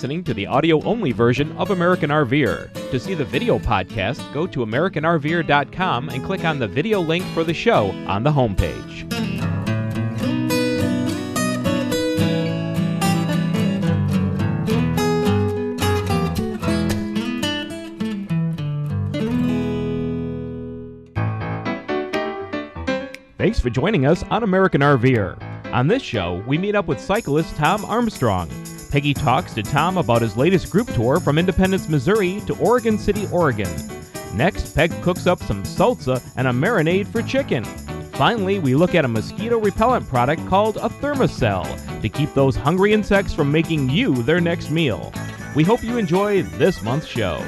listening to the audio only version of American RVer. To see the video podcast, go to AmericanRVer.com and click on the video link for the show on the homepage. Thanks for joining us on American RVer. On this show, we meet up with cyclist Tom Armstrong. Peggy talks to Tom about his latest group tour from Independence, Missouri to Oregon City, Oregon. Next, Peg cooks up some salsa and a marinade for chicken. Finally, we look at a mosquito repellent product called a Thermacell to keep those hungry insects from making you their next meal. We hope you enjoy this month's show.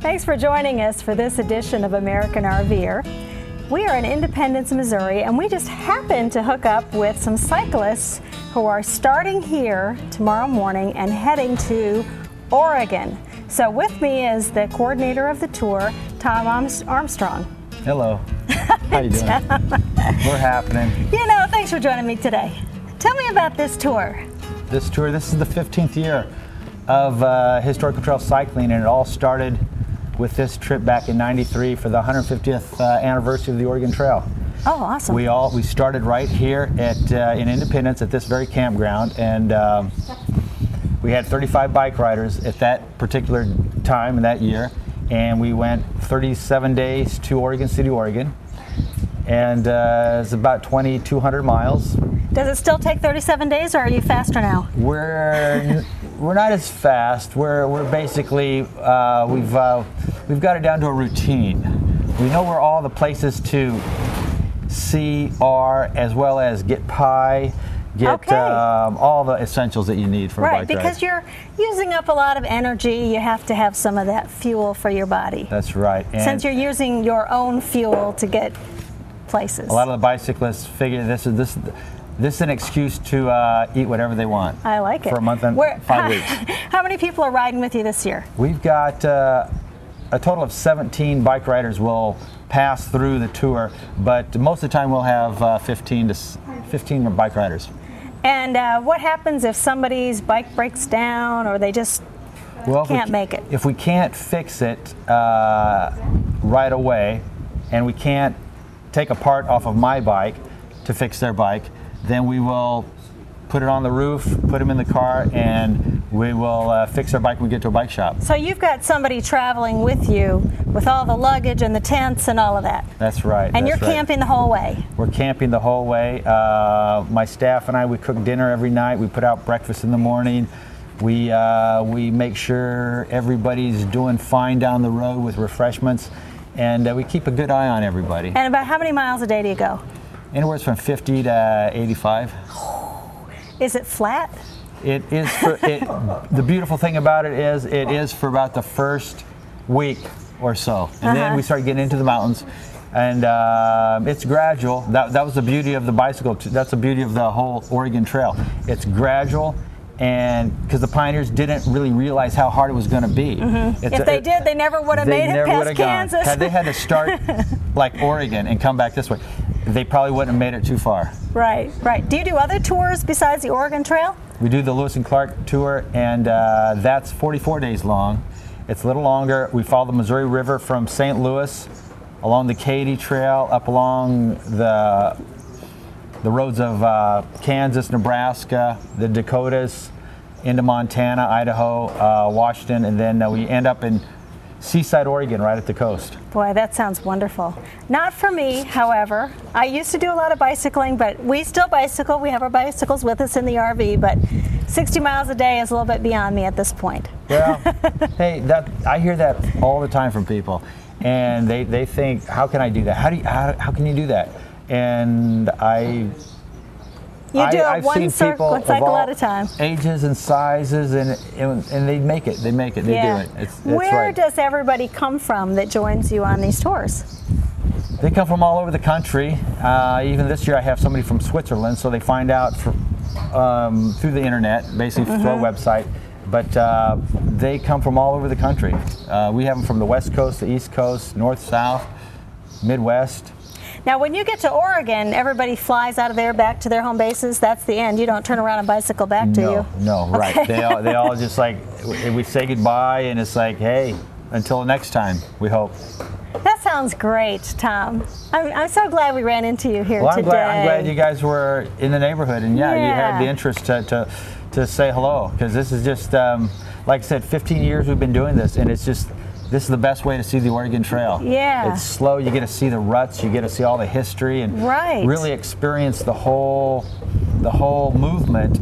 Thanks for joining us for this edition of American RVer. We are in Independence, Missouri, and we just happened to hook up with some cyclists who are starting here tomorrow morning and heading to Oregon. So, with me is the coordinator of the tour, Tom Armstrong. Hello. How you doing? We're happening. You know, thanks for joining me today. Tell me about this tour. This tour, this is the 15th year of uh, historical trail cycling, and it all started with this trip back in '93 for the 150th uh, anniversary of the Oregon Trail. Oh, awesome! We all we started right here at uh, in Independence at this very campground, and um, we had 35 bike riders at that particular time in that year, and we went 37 days to Oregon City, Oregon, and uh, it's about 2,200 miles. Does it still take 37 days, or are you faster now? We're we're not as fast. We're we're basically uh, we've uh, we've got it down to a routine. We know where all the places to see are, as well as get pie, get Okay. um, all the essentials that you need for a Right, bike because ride. you're using up a lot of energy, you have to have some of that fuel for your body. That's right. And Since you're using your own fuel to get places. a lot of the bicyclists figure this is this this is an excuse to uh, eat whatever they want. I like it. for a month and Where- five weeks. How many people are riding with you this year? We've got uh, a total of 17 bike riders will pass through the tour, but most of the time we'll have uh, 15 to 15 bike riders. And uh, what happens if somebody's bike breaks down or they just Well, Can't ca- make it. If we can't fix it uh, right away, and we can't take a part off of my bike to fix their bike, then we will put it on the roof, put them in the car, and we will uh, fix our bike when we get to a bike shop. So you've got somebody traveling with you with all the luggage and the tents and all of that. That's right. And you're right. camping the whole way. We're camping the whole way. Uh, my staff and I, we cook dinner every night. We put out breakfast in the morning. We, uh, we make sure everybody's doing fine down the road with refreshments. And uh, we keep a good eye on everybody. And about how many miles a day do you go? Anywhere from 50 to 85. Is it flat? It is for, it, the beautiful thing about it is it is for about the first week or so. And then Uh-huh. we start getting into the mountains. And um it's gradual. That, that was the beauty of the bicycle. That's the beauty of the whole Oregon Trail. It's gradual, and because the pioneers didn't really realize how hard it was going to be. Mm-hmm. If a- they did, they never would have made it past. Kansas. Had they had to start like Oregon and come back this way, they probably wouldn't have made it too far. right, right. Do you do other tours besides the Oregon Trail? We do the Lewis and Clark tour, and uh, that's 44 days long. It's a little longer. We follow the Missouri River from St. Louis along the Katy Trail, up along the the roads of uh, Kansas, Nebraska, the Dakotas, into Montana, Idaho, uh, Washington, and then uh, we end up in Seaside, Oregon, right at the coast. Boy, that sounds wonderful. Not for me, however. I used to do a lot of bicycling, but we still bicycle. We have our bicycles with us in the RV, but 60 miles a day is a little bit beyond me at this point. Well, hey, that I hear that all the time from people, and they, they think, how can I do that? How do you, how, how can you do that? And I You I, do it I've one seen people one cycle of all at a time. ages and sizes, and, and and they make it. They make it. They yeah. do it. It's, it's Where right. does everybody come from that joins you on these tours? They come from all over the country. Uh, even this year, I have somebody from Switzerland, so they find out for, um, through the internet, basically through Mm-hmm. our website. But uh, they come from all over the country. Uh, we have them from the West Coast, the East Coast, North, South, Midwest. Now, when you get to Oregon, everybody flies out of there back to their home bases. That's the end. You don't turn around and bicycle back, do no, you? No, right. Okay. They all, they all just like we say goodbye, and it's like, hey, until next time. We hope. That sounds great, Tom. I'm, I'm so glad we ran into you here Well, I'm today. glad. I'm glad you guys were in the neighborhood, and yeah, you had the interest to to, to say hello because this is just um, like I said, 15 years we've been doing this, and it's just. This is the best way to see the Oregon Trail. Yeah. It's slow. You get to see the ruts. You get to see all the history and Right. really experience the whole, the whole movement,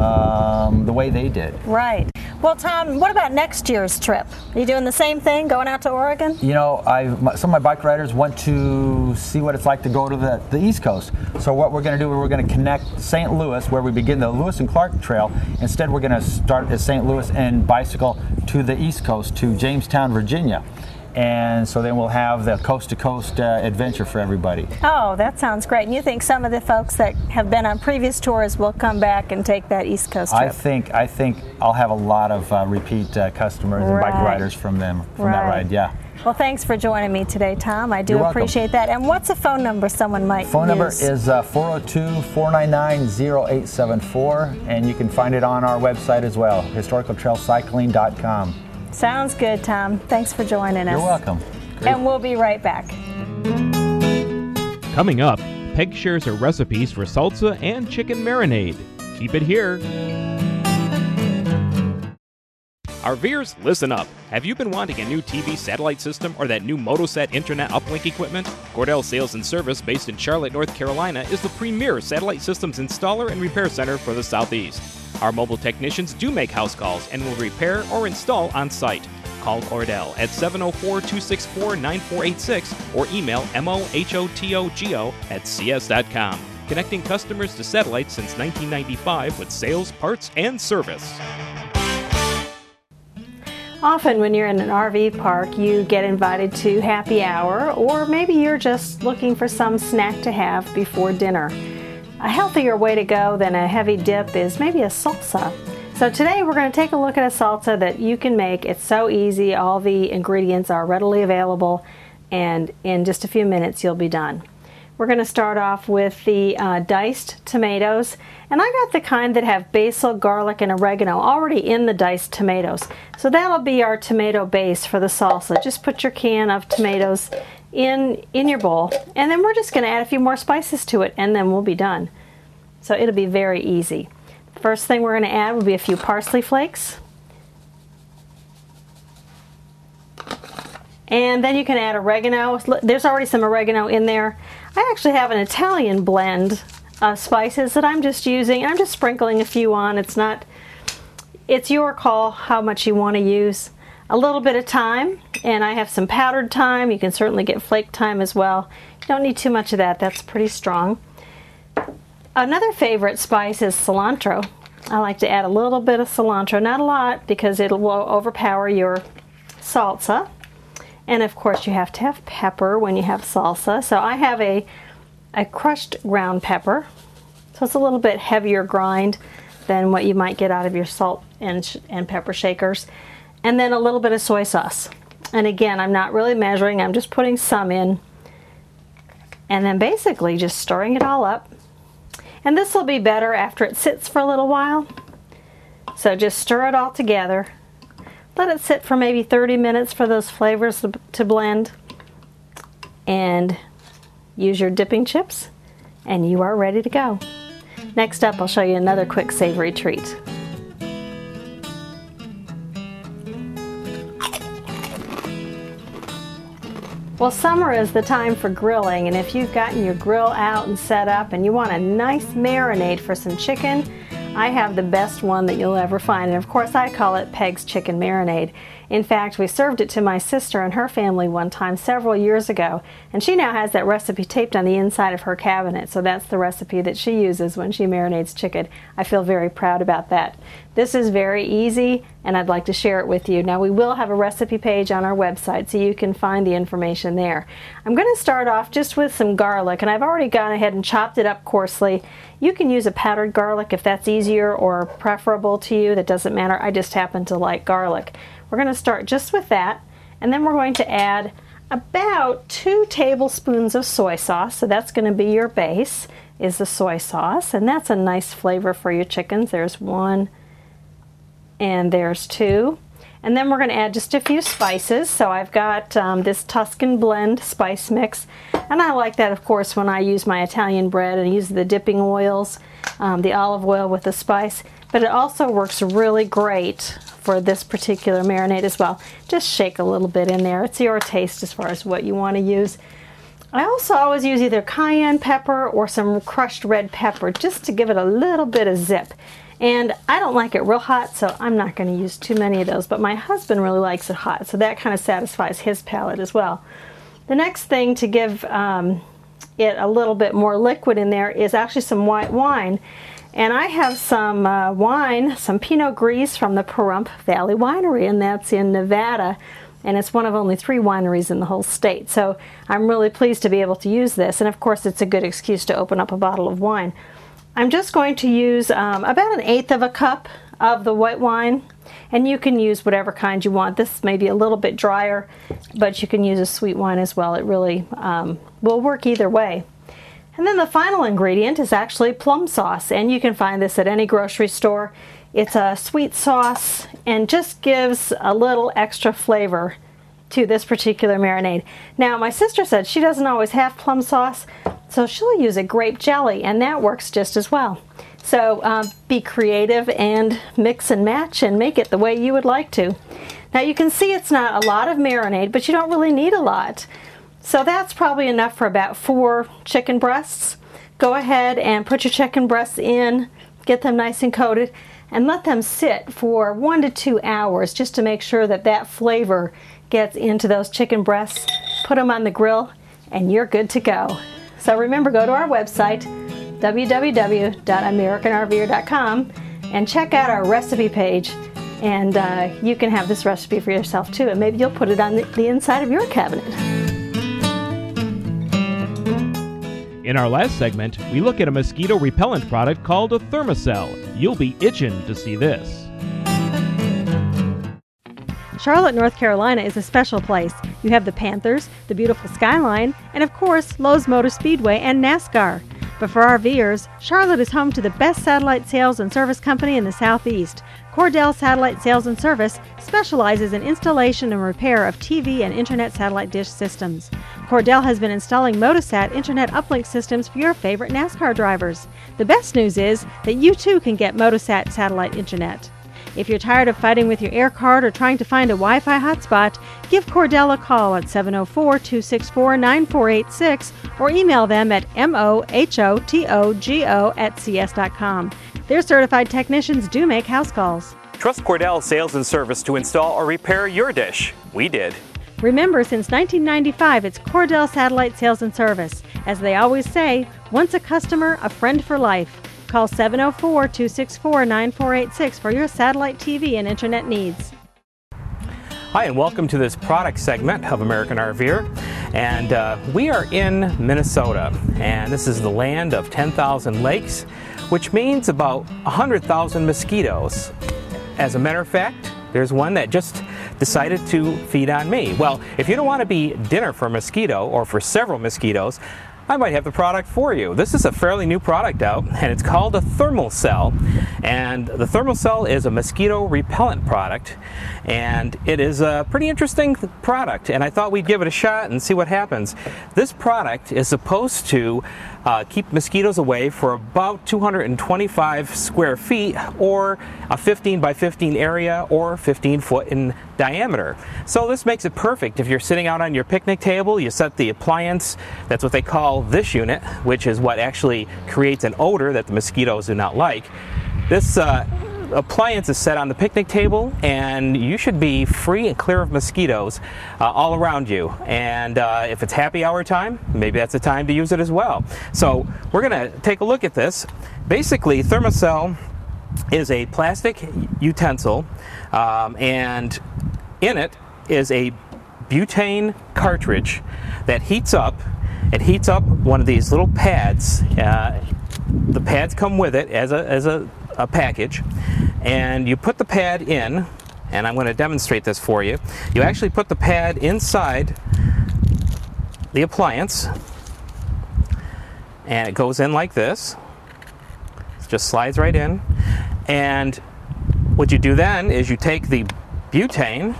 um, the way they did. Right. Well, Tom, what about next year's trip? Are you doing the same thing, going out to Oregon? You know, I some of my bike riders want to see what it's like to go to the, the East Coast. So what we're going to do, is we're going to connect St. Louis, where we begin the Lewis and Clark Trail. Instead, we're going to start at St. Louis and bicycle to the East Coast to Jamestown, Virginia. And so then we'll have the coast to coast uh, adventure for everybody. Oh, that sounds great. And you think some of the folks that have been on previous tours will come back and take that East Coast trip? I think I think I'll have a lot of uh, repeat uh, customers and bike riders from them from that ride. Yeah. Well, thanks for joining me today, Tom. I do You're welcome. appreciate that. And what's a phone number someone might Phone number is uh, 402 499 0874, and you can find it on our website as well, historicaltrailcycling.com. Sounds good, Tom. Thanks for joining us. You're welcome. Great. And we'll be right back. Coming up, Peg shares her recipes for salsa and chicken marinade. Keep it here. RVers, listen up. Have you been wanting a new TV satellite system or that new Motosat internet uplink equipment? Cordell Sales and Service, based in Charlotte, North Carolina, is the premier satellite systems installer and repair center for the Southeast. Our mobile technicians do make house calls and will repair or install on site. Call Cordell at 704 264 9486 or email mohotogo at cs.com. Connecting customers to satellites since 1995 with sales, parts, and service. Often, when you're in an RV park, you get invited to happy hour, or maybe you're just looking for some snack to have before dinner. A healthier way to go than a heavy dip is maybe a salsa. So, today we're going to take a look at a salsa that you can make. It's so easy, all the ingredients are readily available, and in just a few minutes, you'll be done. We're going to start off with the uh, diced tomatoes, and I got the kind that have basil, garlic, and oregano already in the diced tomatoes. So that'll be our tomato base for the salsa. Just put your can of tomatoes in in your bowl, and then we're just going to add a few more spices to it, and then we'll be done. So it'll be very easy. First thing we're going to add will be a few parsley flakes. And then you can add oregano. There's already some oregano in there. I actually have an Italian blend of spices that I'm just using. I'm just sprinkling a few on. It's not, it's your call how much you want to use. A little bit of thyme, and I have some powdered thyme. You can certainly get flake thyme as well. You don't need too much of that, that's pretty strong. Another favorite spice is cilantro. I like to add a little bit of cilantro, not a lot because it will overpower your salsa. And of course, you have to have pepper when you have salsa. So I have a, a crushed ground pepper. So it's a little bit heavier grind than what you might get out of your salt and, sh- and pepper shakers. And then a little bit of soy sauce. And again, I'm not really measuring, I'm just putting some in. And then basically just stirring it all up. And this will be better after it sits for a little while. So just stir it all together. Let it sit for maybe 30 minutes for those flavors to, blend. And use your dipping chips, and you are ready to go. Next up, I'll show you another quick savory treat. Well, summer is the time for grilling, and if you've gotten your grill out and set up and you want a nice marinade for some chicken, I have the best one that you'll ever find. And of course, I call it Peg's Chicken Marinade. In fact, we served it to my sister and her family one time several years ago, and she now has that recipe taped on the inside of her cabinet. So that's the recipe that she uses when she marinates chicken. I feel very proud about that. This is very easy, and I'd like to share it with you. Now, we will have a recipe page on our website, so you can find the information there. I'm going to start off just with some garlic, and I've already gone ahead and chopped it up coarsely. You can use a powdered garlic if that's easier or preferable to you. That doesn't matter. I just happen to like garlic. We're going to start just with that, and then we're going to add about two tablespoons of soy sauce. So that's going to be your base is the soy sauce, and that's a nice flavor for your chickens. There's one, and there's two. And then we're going to add just a few spices. So I've got um, this Tuscan blend spice mix. And I like that, of course, when I use my Italian bread and use the dipping oils, um, the olive oil with the spice. But it also works really great for this particular marinade as well. Just shake a little bit in there. It's your taste as far as what you want to use. I also always use either cayenne pepper or some crushed red pepper just to give it a little bit of zip. And I don't like it real hot, so I'm not going to use too many of those. But my husband really likes it hot, so that kind of satisfies his palate as well. The next thing to give um, it a little bit more liquid in there is actually some white wine. And I have some uh, wine, some Pinot Gris from the Pahrump Valley Winery, and that's in Nevada. And it's one of only three wineries in the whole state. So I'm really pleased to be able to use this. And of course, it's a good excuse to open up a bottle of wine. I'm just going to use um, about an eighth of a cup of the white wine and you can use whatever kind you want. This may be a little bit drier, but you can use a sweet wine as well. It really um, will work either way. And then the final ingredient is actually plum sauce, and you can find this at any grocery store. It's a sweet sauce and just gives a little extra flavor to this particular marinade. Now, my sister said she doesn't always have plum sauce, so she'll use a grape jelly, and that works just as well. So um, be creative and mix and match and make it the way you would like to. Now you can see it's not a lot of marinade, but you don't really need a lot. So that's probably enough for about four chicken breasts. Go ahead and put your chicken breasts in, get them nice and coated, and let them sit for one to two hours just to make sure that that flavor gets into those chicken breasts. Put them on the grill, and you're good to go. So remember, go to our website, www.americanrver.com, and check out our recipe page. And uh, you can have this recipe for yourself too, and maybe you'll put it on the, the inside of your cabinet. In our last segment, we look at a mosquito repellent product called a Thermacell. You'll be itching to see this. Charlotte, North Carolina is a special place. You have the Panthers, the beautiful skyline, and of course, Lowe's Motor Speedway and NASCAR. But for RVers, Charlotte is home to the best satellite sales and service company in the Southeast. Cordell Satellite Sales and Service specializes in installation and repair of TV and internet satellite dish systems. Cordell has been installing Motosat internet uplink systems for your favorite NASCAR drivers. The best news is that you too can get Motosat satellite internet. If you're tired of fighting with your air card or trying to find a Wi Fi hotspot, give Cordell a call at 704 264 9486 or email them at mohotogo at cs.com. Their certified technicians do make house calls. Trust Cordell Sales and Service to install or repair your dish. We did. Remember, since 1995, it's Cordell Satellite Sales and Service. As they always say, once a customer, a friend for life. Call 704 264 9486 for your satellite TV and internet needs. Hi, and welcome to this product segment of American RVer. And uh, we are in Minnesota, and this is the land of 10,000 lakes, which means about 100,000 mosquitoes. As a matter of fact, there's one that just decided to feed on me. Well, if you don't want to be dinner for a mosquito or for several mosquitoes, I might have the product for you. This is a fairly new product out, and it's called a Thermacell. And the Thermacell is a mosquito repellent product, and it is a pretty interesting product. And I thought we'd give it a shot and see what happens. This product is supposed to uh, keep mosquitoes away for about 225 square feet, or a 15 by 15 area, or 15 foot in diameter. So this makes it perfect if you're sitting out on your picnic table, you set the appliance, that's what they call this unit, which is what actually creates an odor that the mosquitoes do not like. This uh, appliance is set on the picnic table, and you should be free and clear of mosquitoes uh, all around you. And uh, if it's happy hour time, maybe that's the time to use it as well. So we're going to take a look at this. Basically, Thermacell is a plastic utensil, um, and in it is a butane cartridge that heats up. It heats up one of these little pads. Uh, the pads come with it as a, as a, a package, and you put the pad in, and I'm going to demonstrate this for you. You actually put the pad inside the appliance, and it goes in like this. It just slides right in. And what you do then is you take the butane,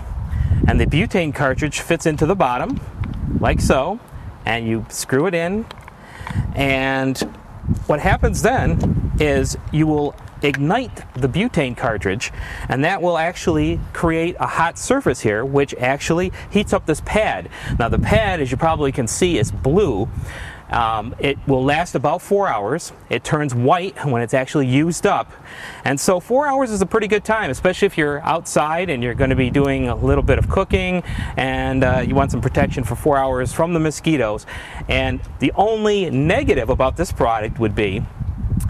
and the butane cartridge fits into the bottom, like so, and you screw it in. And what happens then is you will ignite the butane cartridge, and that will actually create a hot surface here, which actually heats up this pad. Now, the pad, as you probably can see, is blue. Um, it will last about four hours. It turns white when it's actually used up. And so, four hours is a pretty good time, especially if you're outside and you're going to be doing a little bit of cooking and uh, you want some protection for four hours from the mosquitoes. And the only negative about this product would be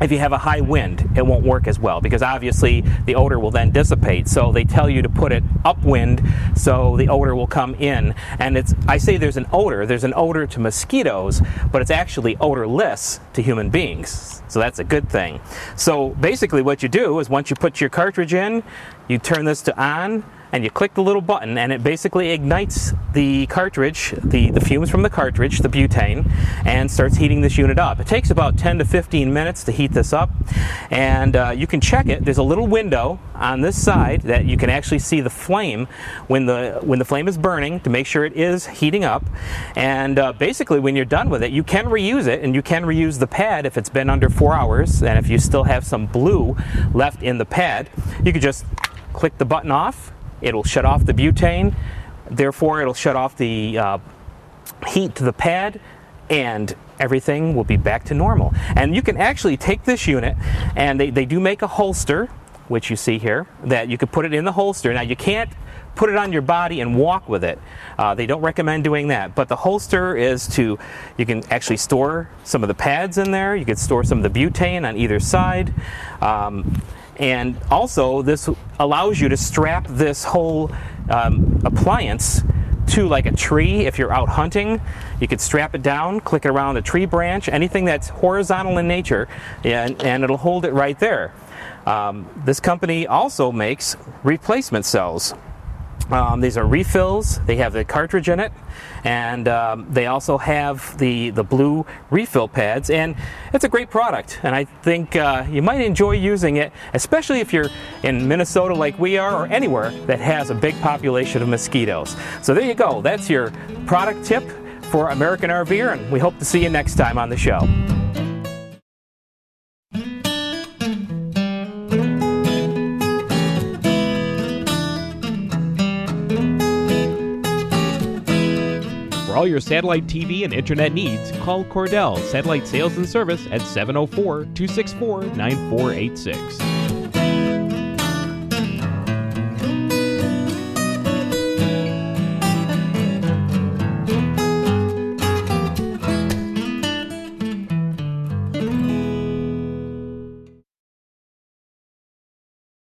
if you have a high wind, it won't work as well because obviously the odor will then dissipate. So they tell you to put it upwind so the odor will come in. And it's I say there's an odor, there's an odor to mosquitoes, but it's actually odorless to human beings. So that's a good thing. So basically what you do is once you put your cartridge in, you turn this to on and you click the little button and it basically ignites the cartridge, the, the fumes from the cartridge, the butane, and starts heating this unit up. It takes about 10 to 15 minutes to heat this up and uh, you can check it. There's a little window on this side that you can actually see the flame when the, when the flame is burning to make sure it is heating up. And uh, basically when you're done with it, you can reuse it and you can reuse the pad if it's been under four hours and if you still have some blue left in the pad, you could just click the button off It'll shut off the butane, therefore, it'll shut off the uh, heat to the pad, and everything will be back to normal. And you can actually take this unit, and they, they do make a holster, which you see here, that you could put it in the holster. Now, you can't put it on your body and walk with it. Uh, they don't recommend doing that. But the holster is to, you can actually store some of the pads in there. You could store some of the butane on either side. Um, and also, this allows you to strap this whole um, appliance to like a tree if you're out hunting. You could strap it down, click it around a tree branch, anything that's horizontal in nature, and, and it'll hold it right there. Um, this company also makes replacement cells. Um, these are refills. They have the cartridge in it, and um, they also have the the blue refill pads. And it's a great product, and I think uh, you might enjoy using it, especially if you're in Minnesota like we are, or anywhere that has a big population of mosquitoes. So there you go. That's your product tip for American RVer, and we hope to see you next time on the show. All your satellite TV and internet needs, call Cordell Satellite Sales and Service at 704 264 9486.